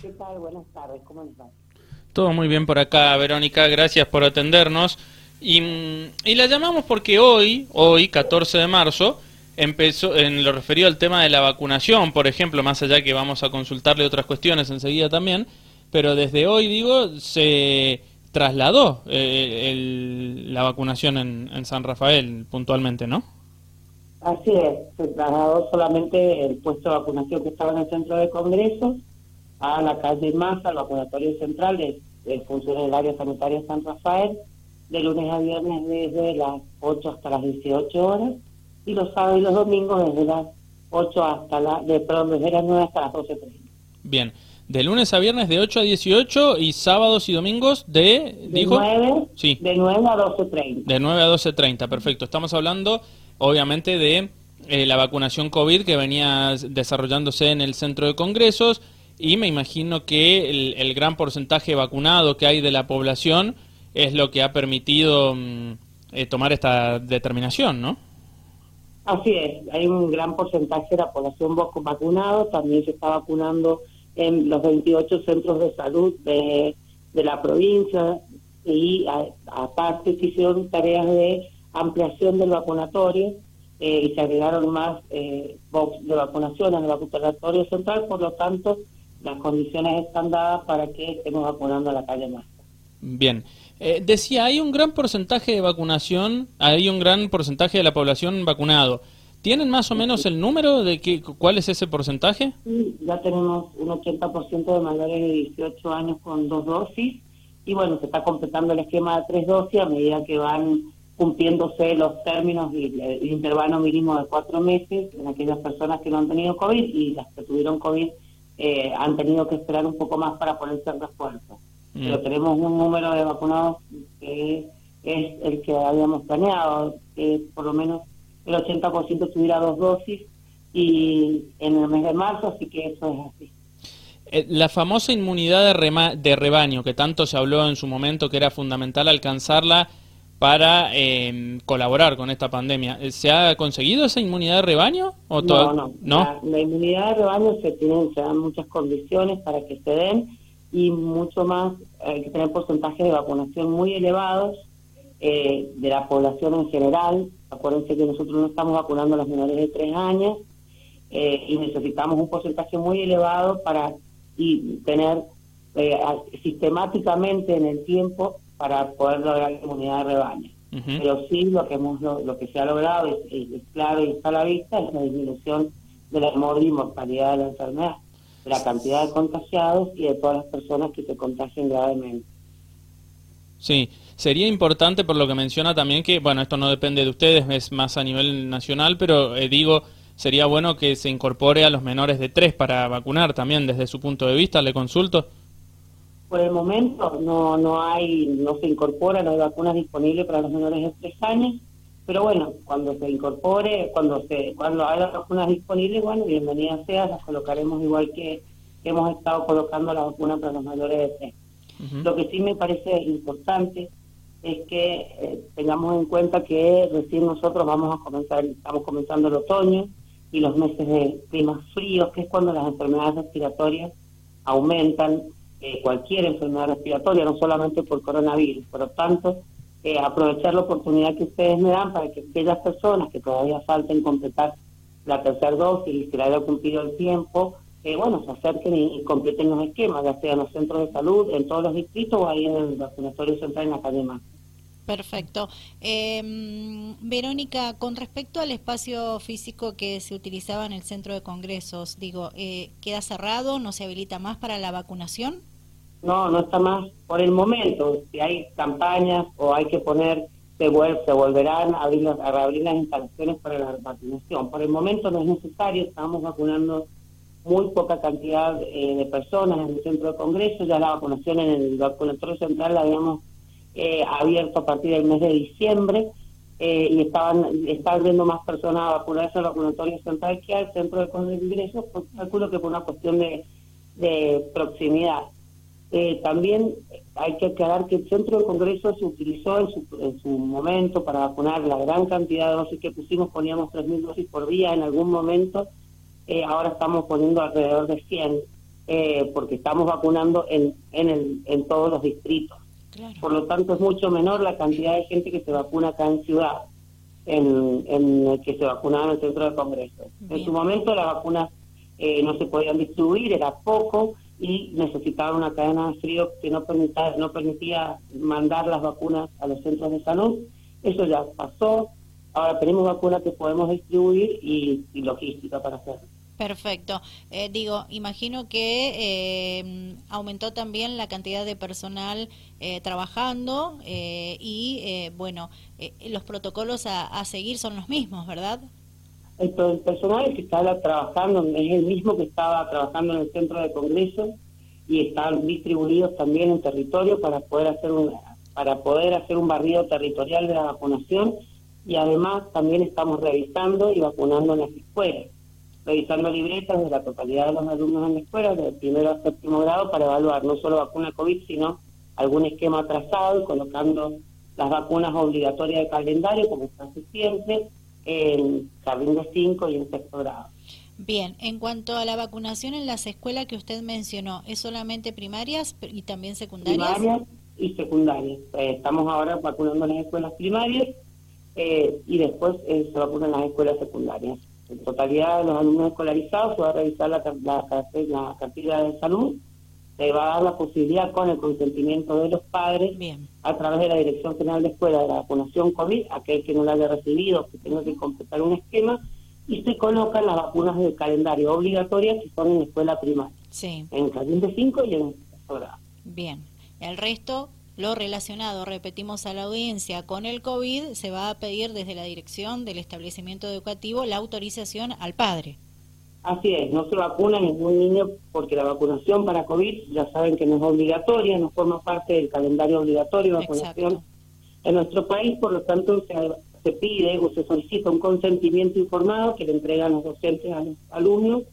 ¿Qué tal? Buenas tardes, ¿cómo estás? Todo muy bien por acá, Verónica, gracias por atendernos. Y, y, la llamamos porque hoy, hoy, 14 de marzo, empezó en lo referido al tema de la vacunación, por ejemplo, más allá que vamos a consultarle otras cuestiones enseguida también, pero desde hoy, digo, se trasladó eh, el, la vacunación en, en San Rafael puntualmente, ¿no? Así es, se trasladó solamente el puesto de vacunación que estaba en el centro de congresos a la calle Massa, al vacunatorio central del, del funcionario área sanitaria San Rafael, de lunes a viernes desde las 8 hasta las 18 horas y los sábados y los domingos desde las 8 hasta la, de, perdón, desde las 9 hasta las 12.30. Bien, de lunes a viernes de 8 a 18 y sábados y domingos de, De dijo, 9, Sí. de 9 a 12.30. de 9 a 12.30, perfecto. Estamos hablando, obviamente, de eh, la vacunación COVID que venía desarrollándose en el centro de congresos y me imagino que el, el gran porcentaje vacunado que hay de la población es lo que ha permitido mm, eh, tomar esta determinación, ¿no? Así es, hay un gran porcentaje de la población vacu- vacunado, también se está vacunando en los 28 centros de salud de, de la provincia y aparte se hicieron tareas de ampliación del vacunatorio eh, y se agregaron más eh, box de vacunación el vacunatorio central, por lo tanto las condiciones están dadas para que estemos vacunando a la calle más. Bien. Eh, decía, hay un gran porcentaje de vacunación, hay un gran porcentaje de la población vacunado. ¿Tienen más o menos el número de qué, cuál es ese porcentaje? Sí, ya tenemos un 80% de mayores de 18 años con dos dosis y bueno, se está completando el esquema de tres dosis a medida que van cumpliéndose los términos y el intervalo mínimo de cuatro meses en aquellas personas que no han tenido COVID y las que tuvieron COVID eh, han tenido que esperar un poco más para ponerse en refuerzo. Mm. Pero tenemos un número de vacunados que es el que habíamos planeado, que por lo menos el 80% tuviera dos dosis y en el mes de marzo, así que eso es así. Eh, La famosa inmunidad de, rema- de rebaño, que tanto se habló en su momento que era fundamental alcanzarla para eh, colaborar con esta pandemia. ¿Se ha conseguido esa inmunidad de rebaño? ¿O No, no, ¿No? La, la inmunidad de rebaño se tienen, se dan muchas condiciones para que se den y mucho más, hay que tener porcentajes de vacunación muy elevados eh, de la población en general. Acuérdense que nosotros no estamos vacunando a los menores de tres años eh, y necesitamos un porcentaje muy elevado para y tener eh, sistemáticamente en el tiempo para poder lograr la inmunidad de rebaño. Pero sí lo que hemos lo, lo que se ha logrado y es claro y está a la vista es la disminución de la mortalidad de la enfermedad, de la cantidad de contagiados y de todas las personas que se contagian gravemente. Sí, sería importante por lo que menciona también que, bueno, esto no depende de ustedes, es más a nivel nacional, pero eh, digo, sería bueno que se incorpore a los menores de tres para vacunar también desde su punto de vista, le consulto. Por el momento no no hay no se incorpora, no hay vacunas disponibles para los menores de tres años, pero bueno, cuando se incorpore, cuando se cuando haya vacunas disponibles, bueno, bienvenida sea, las colocaremos igual que, que hemos estado colocando la vacuna para los mayores de tres. Lo que sí me parece importante es que eh, tengamos en cuenta que recién nosotros vamos a comenzar, estamos comenzando el otoño y los meses de climas fríos, que es cuando las enfermedades respiratorias aumentan, eh, cualquier enfermedad respiratoria, no solamente por coronavirus. Por lo tanto, eh, aprovechar la oportunidad que ustedes me dan para que aquellas personas que todavía falten completar la tercera dosis y se le haya cumplido el tiempo, eh, bueno, se acerquen y, completen los esquemas, ya sea en los centros de salud, en todos los distritos o ahí en el vacunatorio central en la calle. Perfecto. Eh, Verónica, con respecto al espacio físico que se utilizaba en el centro de congresos, digo, eh, ¿queda cerrado? ¿No se habilita más para la vacunación? No, no está más por el momento. Si hay campañas o hay que poner, se, vuel- se volverán a abrir, las, a reabrir las instalaciones para la vacunación. Por el momento no es necesario, estamos vacunando muy poca cantidad eh, de personas en el centro de congreso. Ya la vacunación en el vacunatorio central la habíamos eh, abierto a partir del mes de diciembre eh, y estaban estaban viendo más personas a vacunarse al vacunatorio central que al centro de congresos, pues calculo que por una cuestión de, de proximidad. Eh, también hay que aclarar que el centro de congreso se utilizó en su, en su momento para vacunar la gran cantidad de dosis que pusimos, poníamos 3.000 dosis por día en algún momento, eh, ahora estamos poniendo alrededor de 100. eh, porque estamos vacunando en, en, el, en todos los distritos. Por lo tanto, es mucho menor la cantidad de gente que se vacuna acá en Ciudad, en, en el que se vacunaba en el centro de congreso. En su momento las vacunas eh, no se podían distribuir, era poco y necesitaba una cadena de frío que no permitía, no permitía mandar las vacunas a los centros de salud. Eso ya pasó. Ahora tenemos vacunas que podemos distribuir y, y logística para hacerlo. Perfecto. Eh, digo, imagino que eh, aumentó también la cantidad de personal eh, trabajando y, bueno, los protocolos a, seguir son los mismos, ¿verdad? El, personal que estaba trabajando es el mismo que estaba trabajando en el centro de congreso y están distribuidos también en territorio para poder hacer un para poder hacer un barrido territorial de la vacunación y además también estamos revisando y vacunando en las escuelas revisando libretas de la totalidad de los alumnos en la escuela, del primero a séptimo grado, para evaluar no solo vacuna COVID, sino algún esquema trazado y colocando las vacunas obligatorias de calendario, como se hace siempre, en jardín de 5 y en sexto grado. Bien, en cuanto a la vacunación en las escuelas que usted mencionó, ¿es solamente primarias y también secundarias? Primarias y secundarias. Eh, estamos ahora vacunando en las escuelas primarias eh, y después eh, se vacunan las escuelas secundarias en totalidad de los alumnos escolarizados se va a revisar la, la, cartilla de salud, se va a dar la posibilidad con el consentimiento de los padres a través de la Dirección General de Escuela de la vacunación COVID, aquel que no la haya recibido, que tenga que completar un esquema, y se colocan las vacunas del calendario obligatorias que son en escuela primaria, sí. en jardín de 5 y en grado. Bien, el resto lo relacionado, repetimos a la audiencia, con el COVID, se va a pedir desde la dirección del establecimiento educativo la autorización al padre. Así es, no se vacuna ningún niño porque la vacunación para COVID ya saben que no es obligatoria, no forma parte del calendario obligatorio de vacunación en nuestro país, por lo tanto se, se pide o se solicita un consentimiento informado que le entregan los docentes a los alumnos.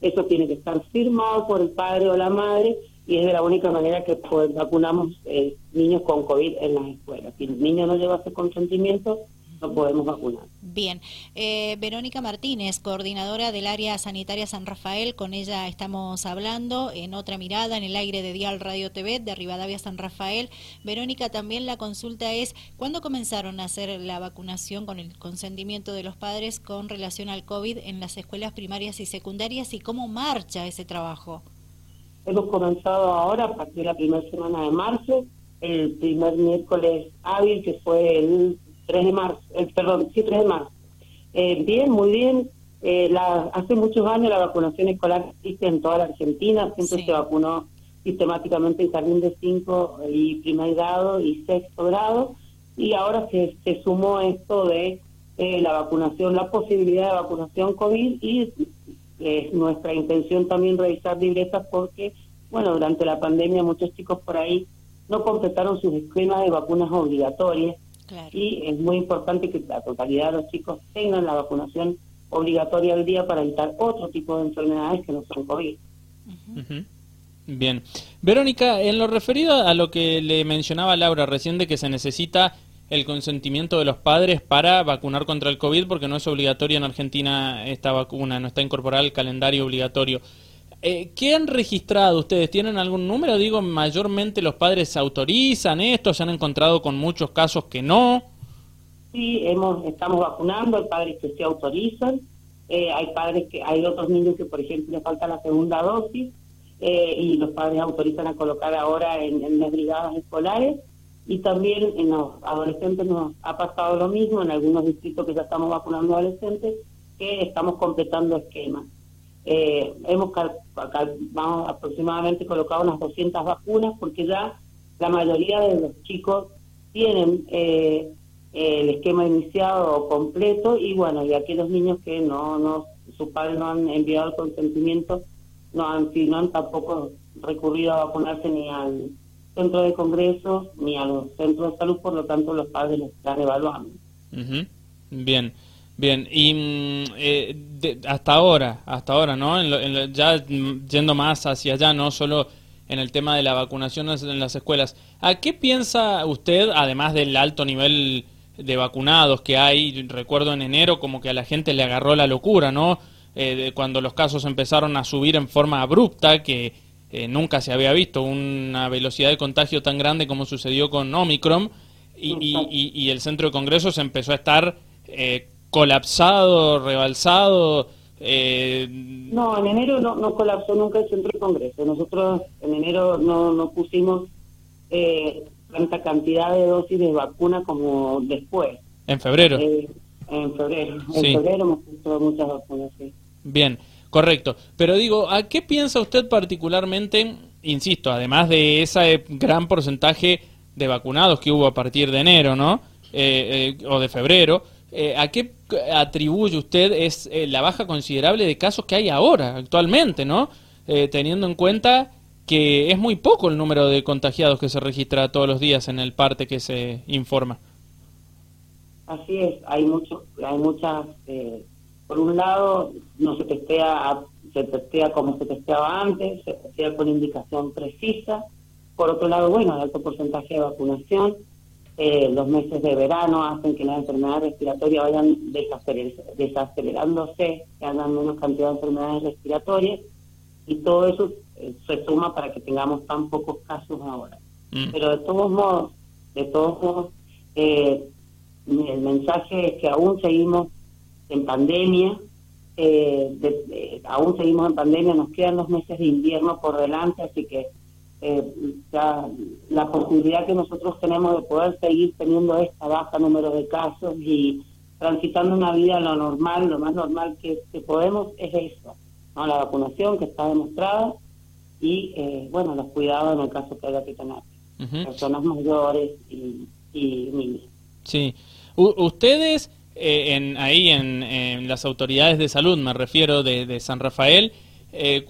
Eso tiene que estar firmado por el padre o la madre y es de la única manera que pues, vacunamos eh, niños con COVID en las escuelas. Si el niño no lleva ese consentimiento, no podemos vacunar. Bien. Eh, Verónica Martínez, coordinadora del área sanitaria San Rafael, con ella estamos hablando en otra mirada en el aire de Dial Radio TV de Rivadavia San Rafael. Verónica, también la consulta es, ¿cuándo comenzaron a hacer la vacunación con el consentimiento de los padres con relación al COVID en las escuelas primarias y secundarias y cómo marcha ese trabajo? Hemos comenzado ahora a partir de la primera semana de marzo, el primer miércoles hábil que fue el 3 de marzo, el, perdón, sí, 3 de marzo. Eh, bien, muy bien. Eh, la, hace muchos años la vacunación escolar existe en toda la Argentina, siempre se vacunó sistemáticamente en jardín de 5 y primer grado y sexto grado, y ahora se, se sumó esto de eh, la vacunación, la posibilidad de vacunación COVID y es nuestra intención también revisar libretas porque, bueno, durante la pandemia muchos chicos por ahí no completaron sus esquemas de vacunas obligatorias y es muy importante que la totalidad de los chicos tengan la vacunación obligatoria al día para evitar otro tipo de enfermedades que no son COVID. Bien. Verónica, en lo referido a lo que le mencionaba Laura recién de que se necesita el consentimiento de los padres para vacunar contra el COVID, porque no es obligatoria en Argentina esta vacuna, no está incorporada al calendario obligatorio. Eh, ¿Qué han registrado ustedes? ¿Tienen algún número? Digo, mayormente los padres autorizan esto, se han encontrado con muchos casos que no. Sí, hemos, estamos vacunando, hay padres que se autorizan, eh, hay padres que, hay otros niños que por ejemplo les falta la segunda dosis eh, y los padres autorizan a colocar ahora en, en las brigadas escolares y también en los adolescentes nos ha pasado lo mismo, en algunos distritos que ya estamos vacunando adolescentes, que estamos completando esquemas. Eh, hemos vamos aproximadamente colocado unas 200 vacunas porque ya la mayoría de los chicos tienen eh, el esquema iniciado completo y bueno, y aquellos niños que no, no sus padres no han enviado el consentimiento, no han, no han tampoco recurrido a vacunarse ni al centro de congresos ni a los centros de salud, por lo tanto los padres los están evaluando. Bien, bien. Y mm, eh, hasta ahora, hasta ahora, ¿no? ya yendo más hacia allá, no solo en el tema de la vacunación en las escuelas, ¿a qué piensa usted, además del alto nivel de vacunados que hay? Recuerdo en enero como que a la gente le agarró la locura, ¿no? eh, cuando los casos empezaron a subir en forma abrupta, que eh, nunca se había visto una velocidad de contagio tan grande como sucedió con Omicron, y, el centro de congresos empezó a estar eh, colapsado, rebalsado. No, en enero no, no, colapsó nunca el centro de congresos. Nosotros en enero no, no pusimos tanta cantidad de dosis de vacuna como después. ¿En febrero? en febrero. En febrero hemos puesto muchas vacunas, sí. Bien, correcto. Pero digo, ¿a qué piensa usted particularmente, insisto, además de ese gran porcentaje de vacunados que hubo a partir de enero, ¿no? Eh, eh, o de febrero, eh, ¿a qué atribuye usted es la baja considerable de casos que hay ahora, actualmente, ¿no? teniendo en cuenta que es muy poco el número de contagiados que se registra todos los días en el parte que se informa. Así es, hay mucho, hay muchas por un lado, no se testea, se testea como se testeaba antes, se testea con indicación precisa. Por otro lado, bueno, el alto porcentaje de vacunación. Eh, los meses de verano hacen que las enfermedades respiratorias vayan desacelerándose, que hagan menos cantidad de enfermedades respiratorias, y todo eso eh, se suma para que tengamos tan pocos casos ahora. Mm. Pero de todos modos, de todos modos, eh, el mensaje es que aún seguimos en pandemia, eh, aún seguimos en pandemia, nos quedan los meses de invierno por delante, así que eh, ya la posibilidad que nosotros tenemos de poder seguir teniendo esta baja número de casos y transitando una vida lo normal, lo más normal que, podemos es eso, ¿no? la vacunación que está demostrada y eh, bueno, los cuidados en el caso que haya que tener, personas mayores y, y niños. Sí, ustedes eh, en, ahí en, las autoridades de salud, me refiero de, San Rafael, eh,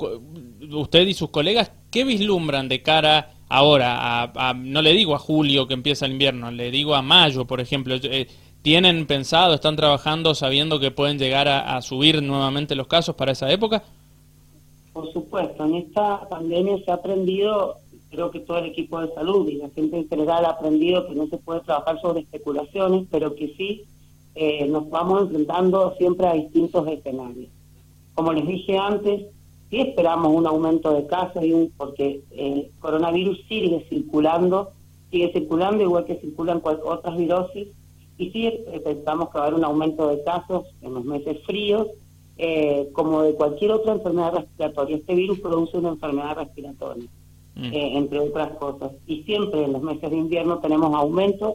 usted y sus colegas, ¿qué vislumbran de cara ahora, a, no le digo a julio que empieza el invierno, le digo a mayo, por ejemplo? Eh, ¿Tienen pensado, están trabajando sabiendo que pueden llegar a, subir nuevamente los casos para esa época? Por supuesto, en esta pandemia se ha aprendido, creo que todo el equipo de salud y la gente en general ha aprendido que no se puede trabajar sobre especulaciones, pero que sí eh, nos vamos enfrentando siempre a distintos escenarios. Como les dije antes, sí esperamos un aumento de casos y un, porque el coronavirus sigue circulando, sigue circulando igual que circulan otras virosis, y sí eh, pensamos que va a haber un aumento de casos en los meses fríos, eh, como de cualquier otra enfermedad respiratoria. Este virus produce una enfermedad respiratoria, mm. entre otras cosas. Y siempre en los meses de invierno tenemos aumentos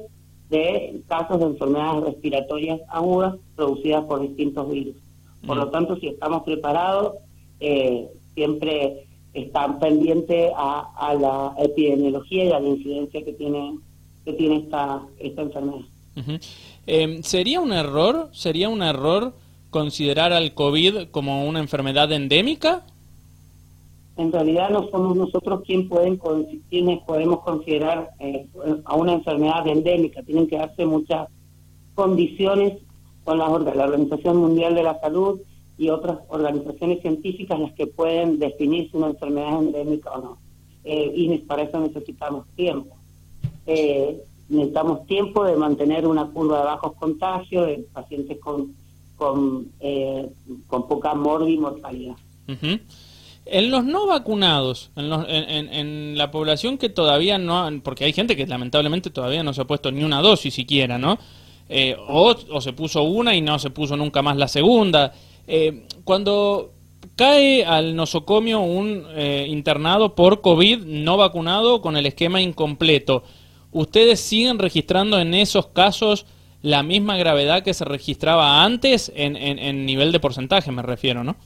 de casos de enfermedades respiratorias agudas producidas por distintos virus. Por lo mm. tanto, si estamos preparados, eh, siempre están pendientes a, la epidemiología y a la incidencia que tiene que tiene esta esta enfermedad. Em, sería un error, sería un error considerar al COVID como una enfermedad endémica en realidad no somos nosotros quien pueden, quienes podemos considerar eh, a una enfermedad endémica. Tienen que darse muchas condiciones con la, la Organización Mundial de la Salud y otras organizaciones científicas las que pueden definir si una enfermedad endémica o no. Eh, y para eso necesitamos tiempo. Eh, necesitamos tiempo de mantener una curva de bajos contagios en pacientes con, con, con poca mortalidad. En los no vacunados, en, en, la población que todavía no, porque hay gente que lamentablemente todavía no se ha puesto ni una dosis siquiera, ¿no? Eh, o, se puso una y no se puso nunca más la segunda. Eh, cuando cae al nosocomio un eh, internado por COVID no vacunado con el esquema incompleto, ¿ustedes siguen registrando en esos casos la misma gravedad que se registraba antes en, en nivel de porcentaje, me refiero, ¿no?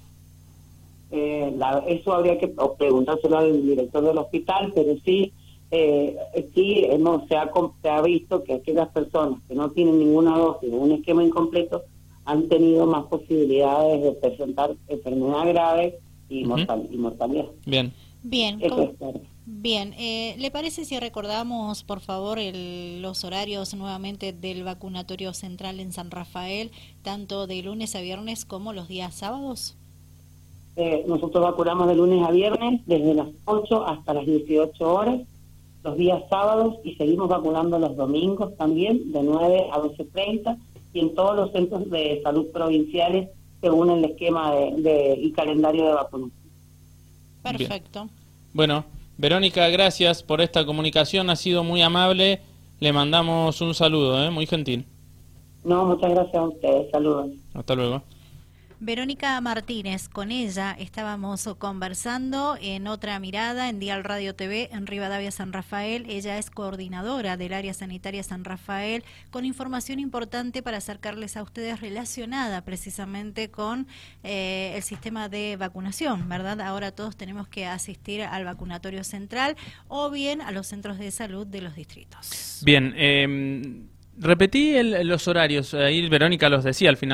Eh, eso habría que preguntárselo al director del hospital, pero sí, eh, sí hemos, se, ha, se ha visto que aquellas personas que no tienen ninguna dosis o un esquema incompleto han tenido más posibilidades de presentar enfermedad grave y, mortalidad. Bien. Bien. Bien, eh, ¿le parece si recordamos, por favor, los horarios nuevamente del vacunatorio central en San Rafael, tanto de lunes a viernes como los días sábados? Eh, nosotros vacunamos de lunes a viernes, desde las 8 hasta las 18 horas, los días sábados y seguimos vacunando los domingos también, de 9 a 12.30 y en todos los centros de salud provinciales según el esquema de, y calendario de vacunación. Perfecto. Bueno, Verónica, gracias por esta comunicación, ha sido muy amable. Le mandamos un saludo, ¿eh? muy gentil. No, muchas gracias a ustedes. Saludos. Hasta luego. Verónica Martínez, con ella estábamos conversando en otra mirada en Dial Radio TV en Rivadavia San Rafael. Ella es coordinadora del área sanitaria San Rafael con información importante para acercarles a ustedes relacionada precisamente con eh, el sistema de vacunación, ¿verdad? Ahora todos tenemos que asistir al vacunatorio central o bien a los centros de salud de los distritos. Bien, eh, repetí los horarios, ahí Verónica los decía al final.